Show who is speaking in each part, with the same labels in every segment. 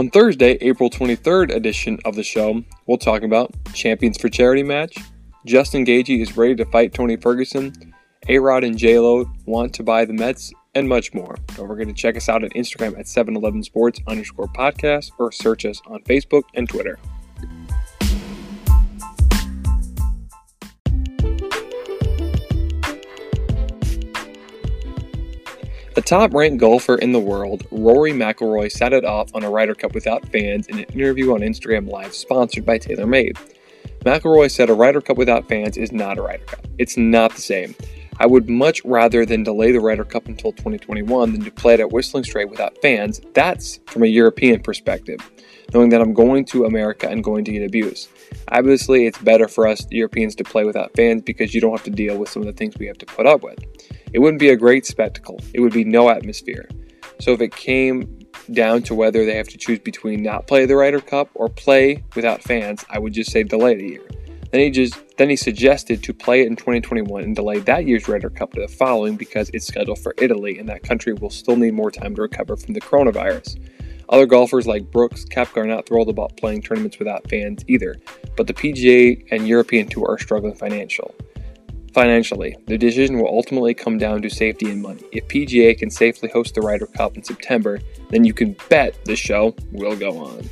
Speaker 1: On Thursday, April 23rd edition of the show, we'll talk about Champions for Charity match, Justin Gaethje is ready to fight Tony Ferguson, A-Rod and J-Lo want to buy the Mets, and much more. Don't forget to check us out on Instagram at 711 Sports underscore podcast or search us on Facebook and Twitter. The top ranked golfer in the world, Rory McIlroy, set it off on a Ryder Cup without fans in an interview on Instagram Live sponsored by TaylorMade. McIlroy said a Ryder Cup without fans is not a Ryder Cup. It's not the same. I would much rather than delay the Ryder Cup until 2021 than to play it at Whistling Straits without fans. That's from a European perspective, knowing that I'm going to America and going to get abuse. Obviously, it's better for us Europeans to play without fans because you don't have to deal with some of the things we have to put up with. It wouldn't be a great spectacle. It would be no atmosphere. So if it came down to whether they have to choose between not play the Ryder Cup or play without fans, I would just say delay the year. Then he just then he suggested to play it in 2021 and delay that year's Ryder Cup to the following because it's scheduled for Italy and that country will still need more time to recover from the coronavirus. Other golfers like Brooks Koepka are not thrilled about playing tournaments without fans either, but the PGA and European Tour are struggling financial. Financially, the decision will ultimately come down to safety and money. If PGA can safely host the Ryder Cup in September, then you can bet the show will go on.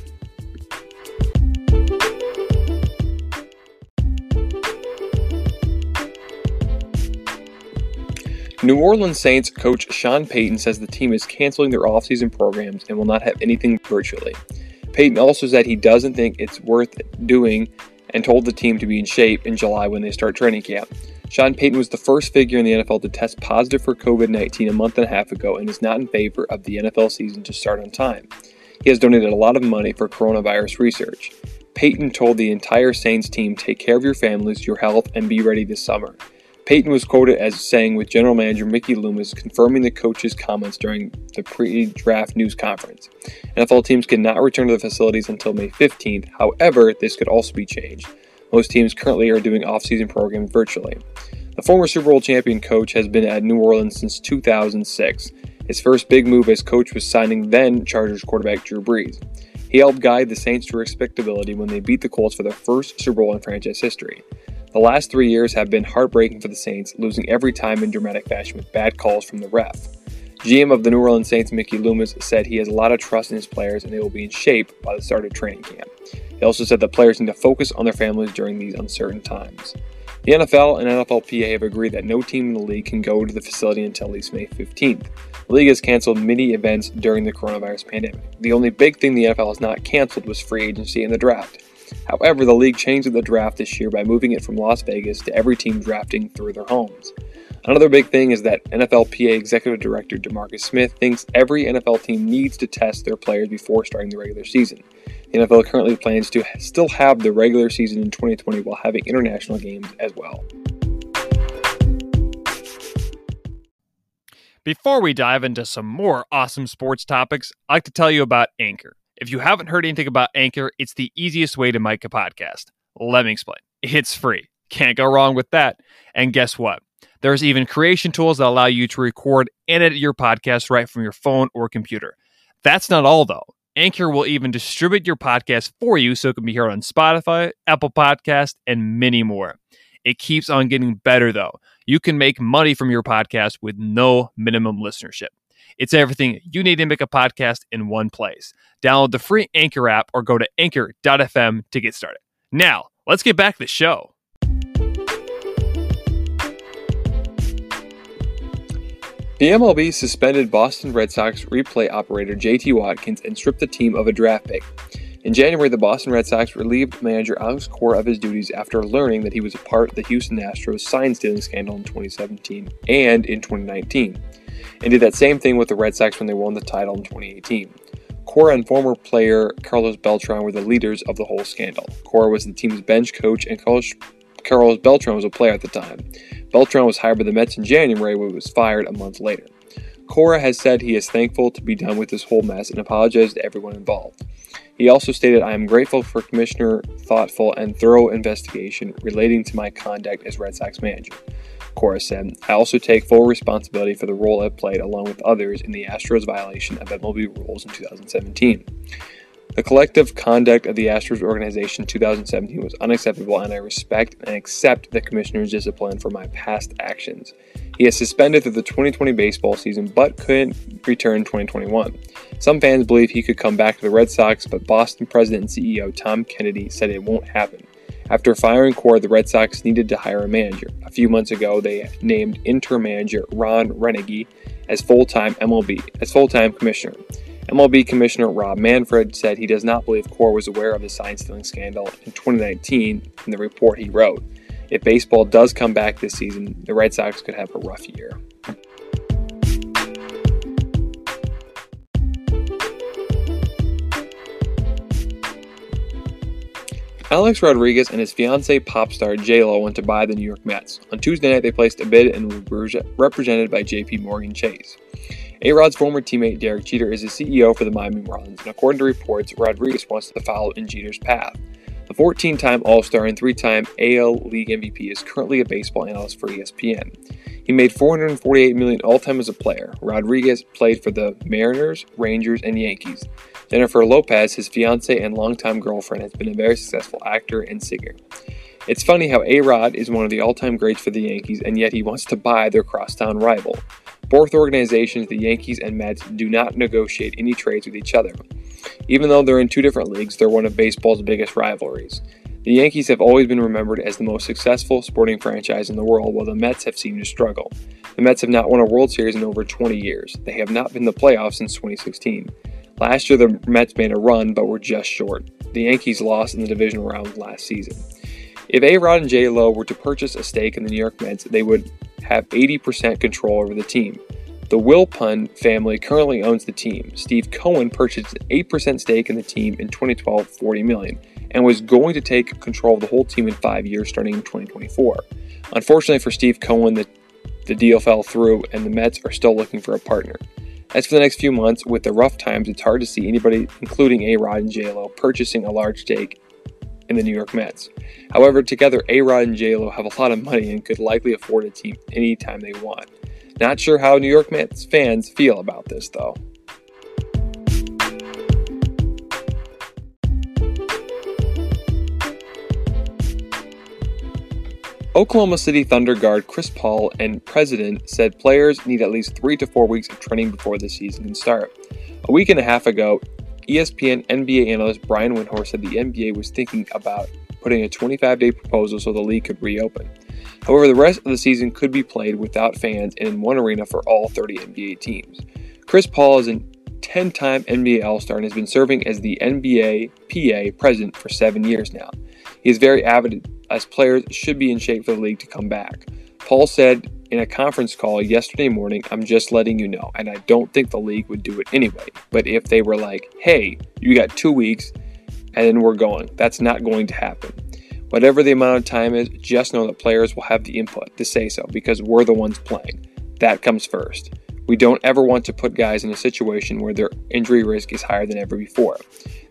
Speaker 1: New Orleans Saints coach Sean Payton says the team is canceling their offseason programs and will not have anything virtually. Payton also said he doesn't think it's worth doing and told the team to be in shape in July when they start training camp. Sean Payton was the first figure in the NFL to test positive for COVID 19 a month and a half ago and is not in favor of the NFL season to start on time. He has donated a lot of money for coronavirus research. Payton told the entire Saints team take care of your families, your health, and be ready this summer. Payton was quoted as saying with general manager Mickey Loomis confirming the coach's comments during the pre draft news conference. NFL teams cannot return to the facilities until May 15th. However, this could also be changed. Most teams currently are doing off-season programs virtually. The former Super Bowl champion coach has been at New Orleans since 2006. His first big move as coach was signing then Chargers quarterback Drew Brees. He helped guide the Saints to respectability when they beat the Colts for their first Super Bowl in franchise history. The last three years have been heartbreaking for the Saints, losing every time in dramatic fashion with bad calls from the ref. GM of the New Orleans Saints, Mickey Loomis, said he has a lot of trust in his players and they will be in shape by the start of training camp. He also said that players need to focus on their families during these uncertain times. The NFL and NFLPA have agreed that no team in the league can go to the facility until at least May 15th. The league has canceled many events during the coronavirus pandemic. The only big thing the NFL has not canceled was free agency and the draft. However, the league changed the draft this year by moving it from Las Vegas to every team drafting through their homes. Another big thing is that NFLPA Executive Director DeMaurice Smith thinks every NFL team needs to test their players before starting the regular season. The NFL currently plans to still have the regular season in 2020 while having international games as well.
Speaker 2: Before we dive into some more awesome sports topics, I'd like to tell you about Anchor. If you haven't heard anything about Anchor, it's the easiest way to make a podcast. Let me explain. It's free. Can't go wrong with that. And guess what? There's even creation tools that allow you to record and edit your podcast right from your phone or computer. That's not all, though. Anchor will even distribute your podcast for you so it can be heard on Spotify, Apple Podcast, and many more. It keeps on getting better, though. You can make money from your podcast with no minimum listenership. It's everything you need to make a podcast in one place. Download the free Anchor app or go to anchor.fm to get started. Now, let's get back to the show.
Speaker 1: The MLB suspended Boston Red Sox replay operator JT Watkins and stripped the team of a draft pick. In January, the Boston Red Sox relieved manager Alex Cora of his duties after learning that he was a part of the Houston Astros sign stealing scandal in 2017 and in 2019, and did that same thing with the Red Sox when they won the title in 2018. Cora and former player Carlos Beltran were the leaders of the whole scandal. Cora was the team's bench coach, and Carlos, Carlos Beltran was a player at the time. Beltran was hired by the Mets in January, but was fired a month later. Cora has said he is thankful to be done with this whole mess and apologized to everyone involved. He also stated, I am grateful for Commissioner thoughtful and thorough investigation relating to my conduct as Red Sox manager. Cora said, I also take full responsibility for the role I played along with others in the Astros violation of MLB rules in 2017. The collective conduct of the Astros organization 2017 was unacceptable, and I respect and accept the commissioner's discipline for my past actions. He is suspended through the 2020 baseball season but couldn't return 2021. Some fans believe he could come back to the Red Sox, but Boston president and CEO Tom Kennedy said it won't happen. After firing Cora, the Red Sox needed to hire a manager. A few months ago, they named interim manager Ron Roenicke as full-time MLB as full-time commissioner. MLB Commissioner Rob Manfred said he does not believe Cora was aware of the sign stealing scandal in 2019 in the report he wrote. If baseball does come back this season, the Red Sox could have a rough year. Alex Rodriguez and his fiancee pop star J-Lo went to buy the New York Mets. On Tuesday night, they placed a bid and were represented by JP Morgan Chase. A-Rod's former teammate Derek Jeter is the CEO for the Miami Marlins, and according to reports, Rodriguez wants to follow in Jeter's path. The 14 time All Star and three time AL League MVP is currently a baseball analyst for ESPN. He made 448 million all time as a player. Rodriguez played for the Mariners, Rangers, and Yankees. Jennifer Lopez, his fiancee and longtime girlfriend, has been a very successful actor and singer. It's funny how A Rod is one of the all time greats for the Yankees, and yet he wants to buy their crosstown rival. Both organizations, the Yankees and Mets, do not negotiate any trades with each other. Even though they're in two different leagues, they're one of baseball's biggest rivalries. The Yankees have always been remembered as the most successful sporting franchise in the world, while the Mets have seemed to struggle. The Mets have not won a World Series in over 20 years. They have not been in the playoffs since 2016. Last year, the Mets made a run, but were just short. The Yankees lost in the divisional round last season. If A Rod and J Lo were to purchase a stake in the New York Mets, they would have 80% control over the team. The Wilpon family currently owns the team. Steve Cohen purchased an 8% stake in the team in 2012, 40 million, and was going to take control of the whole team in 5 years starting in 2024. Unfortunately for Steve Cohen, the, the deal fell through and the Mets are still looking for a partner. As for the next few months, with the rough times, it's hard to see anybody, including A-Rod and J-Lo, purchasing a large stake in the New York Mets. However, together, A-Rod and J-Lo have a lot of money and could likely afford a team anytime they want. Not sure how New York Mets fans feel about this, though. Oklahoma City Thunder guard Chris Paul and president said players need at least three to four weeks of training before the season can start. A week and a half ago, ESPN NBA analyst Brian Windhorst said the NBA was thinking about putting a 25 day proposal so the league could reopen. However, the rest of the season could be played without fans and in one arena for all 30 NBA teams. Chris Paul is a 10 time NBA All Star and has been serving as the NBA PA president for seven years now. He is very avid as players should be in shape for the league to come back. Paul said in a conference call yesterday morning, I'm just letting you know, and I don't think the league would do it anyway. But if they were like, hey, you got two weeks and then we're going, that's not going to happen. Whatever the amount of time is, just know that players will have the input to say so because we're the ones playing. That comes first. We don't ever want to put guys in a situation where their injury risk is higher than ever before.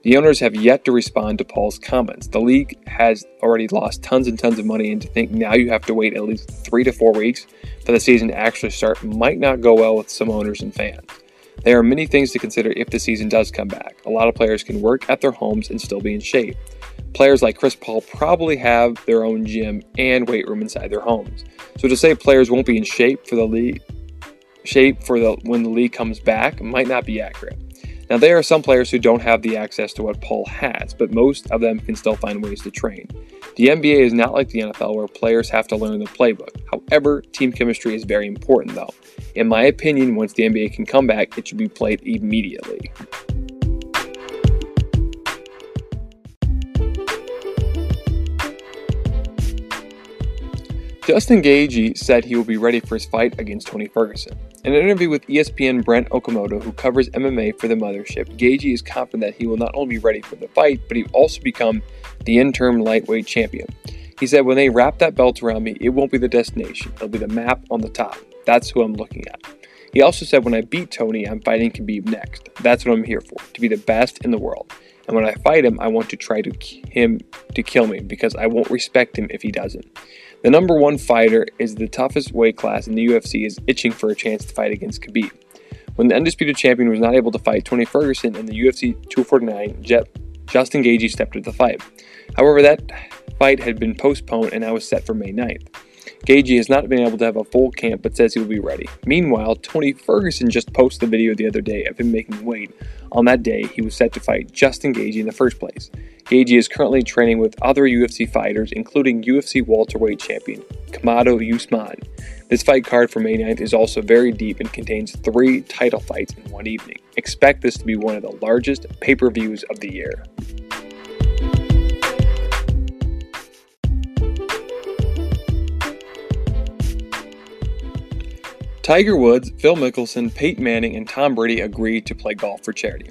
Speaker 1: The owners have yet to respond to Paul's comments. The league has already lost tons and tons of money, and to think now you have to wait at least three to four weeks for the season to actually start might not go well with some owners and fans. There are many things to consider if the season does come back. A lot of players can work at their homes and still be in shape. Players like Chris Paul probably have their own gym and weight room inside their homes. So to say players won't be in shape for the league shape for the when the league comes back might not be accurate. Now, there are some players who don't have the access to what Paul has, but most of them can still find ways to train. The NBA is not like the NFL where players have to learn the playbook. However, team chemistry is very important, though. In my opinion, once the NBA can come back, it should be played immediately. Justin Gaethje said he will be ready for his fight against Tony Ferguson. In an interview with ESPN Brett Okamoto, who covers MMA for the mothership, Gaethje is confident that he will not only be ready for the fight, but he will also become the interim lightweight champion. He said, When they wrap that belt around me, it won't be the destination, it'll be the map on the top. That's who I'm looking at. He also said, When I beat Tony, I'm fighting Khabib next. That's what I'm here for, to be the best in the world. And when I fight him, I want to try to him to kill me because I won't respect him if he doesn't. The number one fighter is the toughest weight class and the UFC is itching for a chance to fight against Khabib. when the undisputed champion was not able to fight Tony Ferguson in the UFC 249, Jet, Justin Gaethje stepped into the fight. However, that fight had been postponed and now is set for May 9th. Gaethje has not been able to have a full camp but says he will be ready. Meanwhile, Tony Ferguson just posted a video the other day of him making weight. On that day, he was set to fight Justin Gaethje in the first place. Gaethje is currently training with other UFC fighters, including UFC welterweight champion Kamaru Usman. This fight card for May 9th is also very deep and contains three title fights in one evening. Expect this to be one of the largest pay per views of the year. Tiger Woods, Phil Mickelson, Peyton Manning, and Tom Brady agreed to play golf for charity.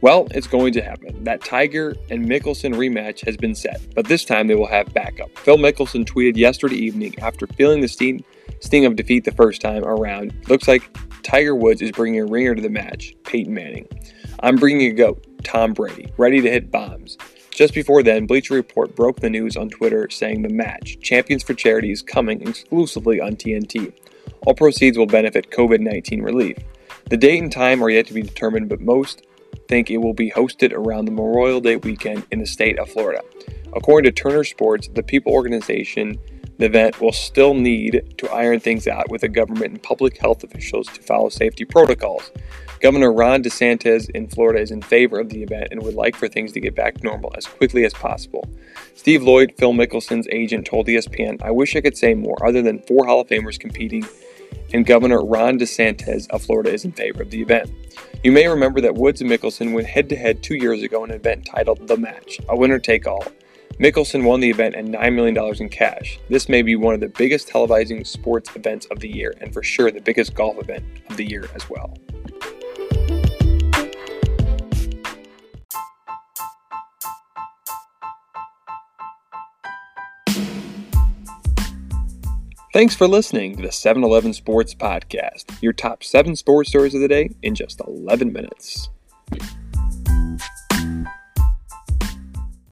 Speaker 1: Well, it's going to happen. That Tiger and Mickelson rematch has been set, but this time they will have backup. Phil Mickelson tweeted yesterday evening after feeling the sting, sting of defeat the first time around, looks like Tiger Woods is bringing a ringer to the match, Peyton Manning. I'm bringing a goat, Tom Brady, ready to hit bombs. Just before then, Bleacher Report broke the news on Twitter saying the match, Champions for Charity, is coming exclusively on TNT. All proceeds will benefit COVID 19 relief. The date and time are yet to be determined, but most think it will be hosted around the Memorial Day weekend in the state of Florida. According to Turner Sports, the People organization, the event will still need to iron things out with the government and public health officials to follow safety protocols. Governor Ron DeSantis in Florida is in favor of the event and would like for things to get back to normal as quickly as possible. Steve Loy, Phil Mickelson's agent, told ESPN, I wish I could say more other than four Hall of Famers competing and Governor Ron DeSantis of Florida is in favor of the event. You may remember that Woods and Mickelson went head to head two years ago in an event titled The Match, a winner take all. Mickelson won the event and $9 million in cash. This may be one of the biggest televising sports events of the year, and for sure the biggest golf event of the year as well. Thanks for listening to the 7 Eleven Sports Podcast, your top seven sports stories of the day in just 11 minutes.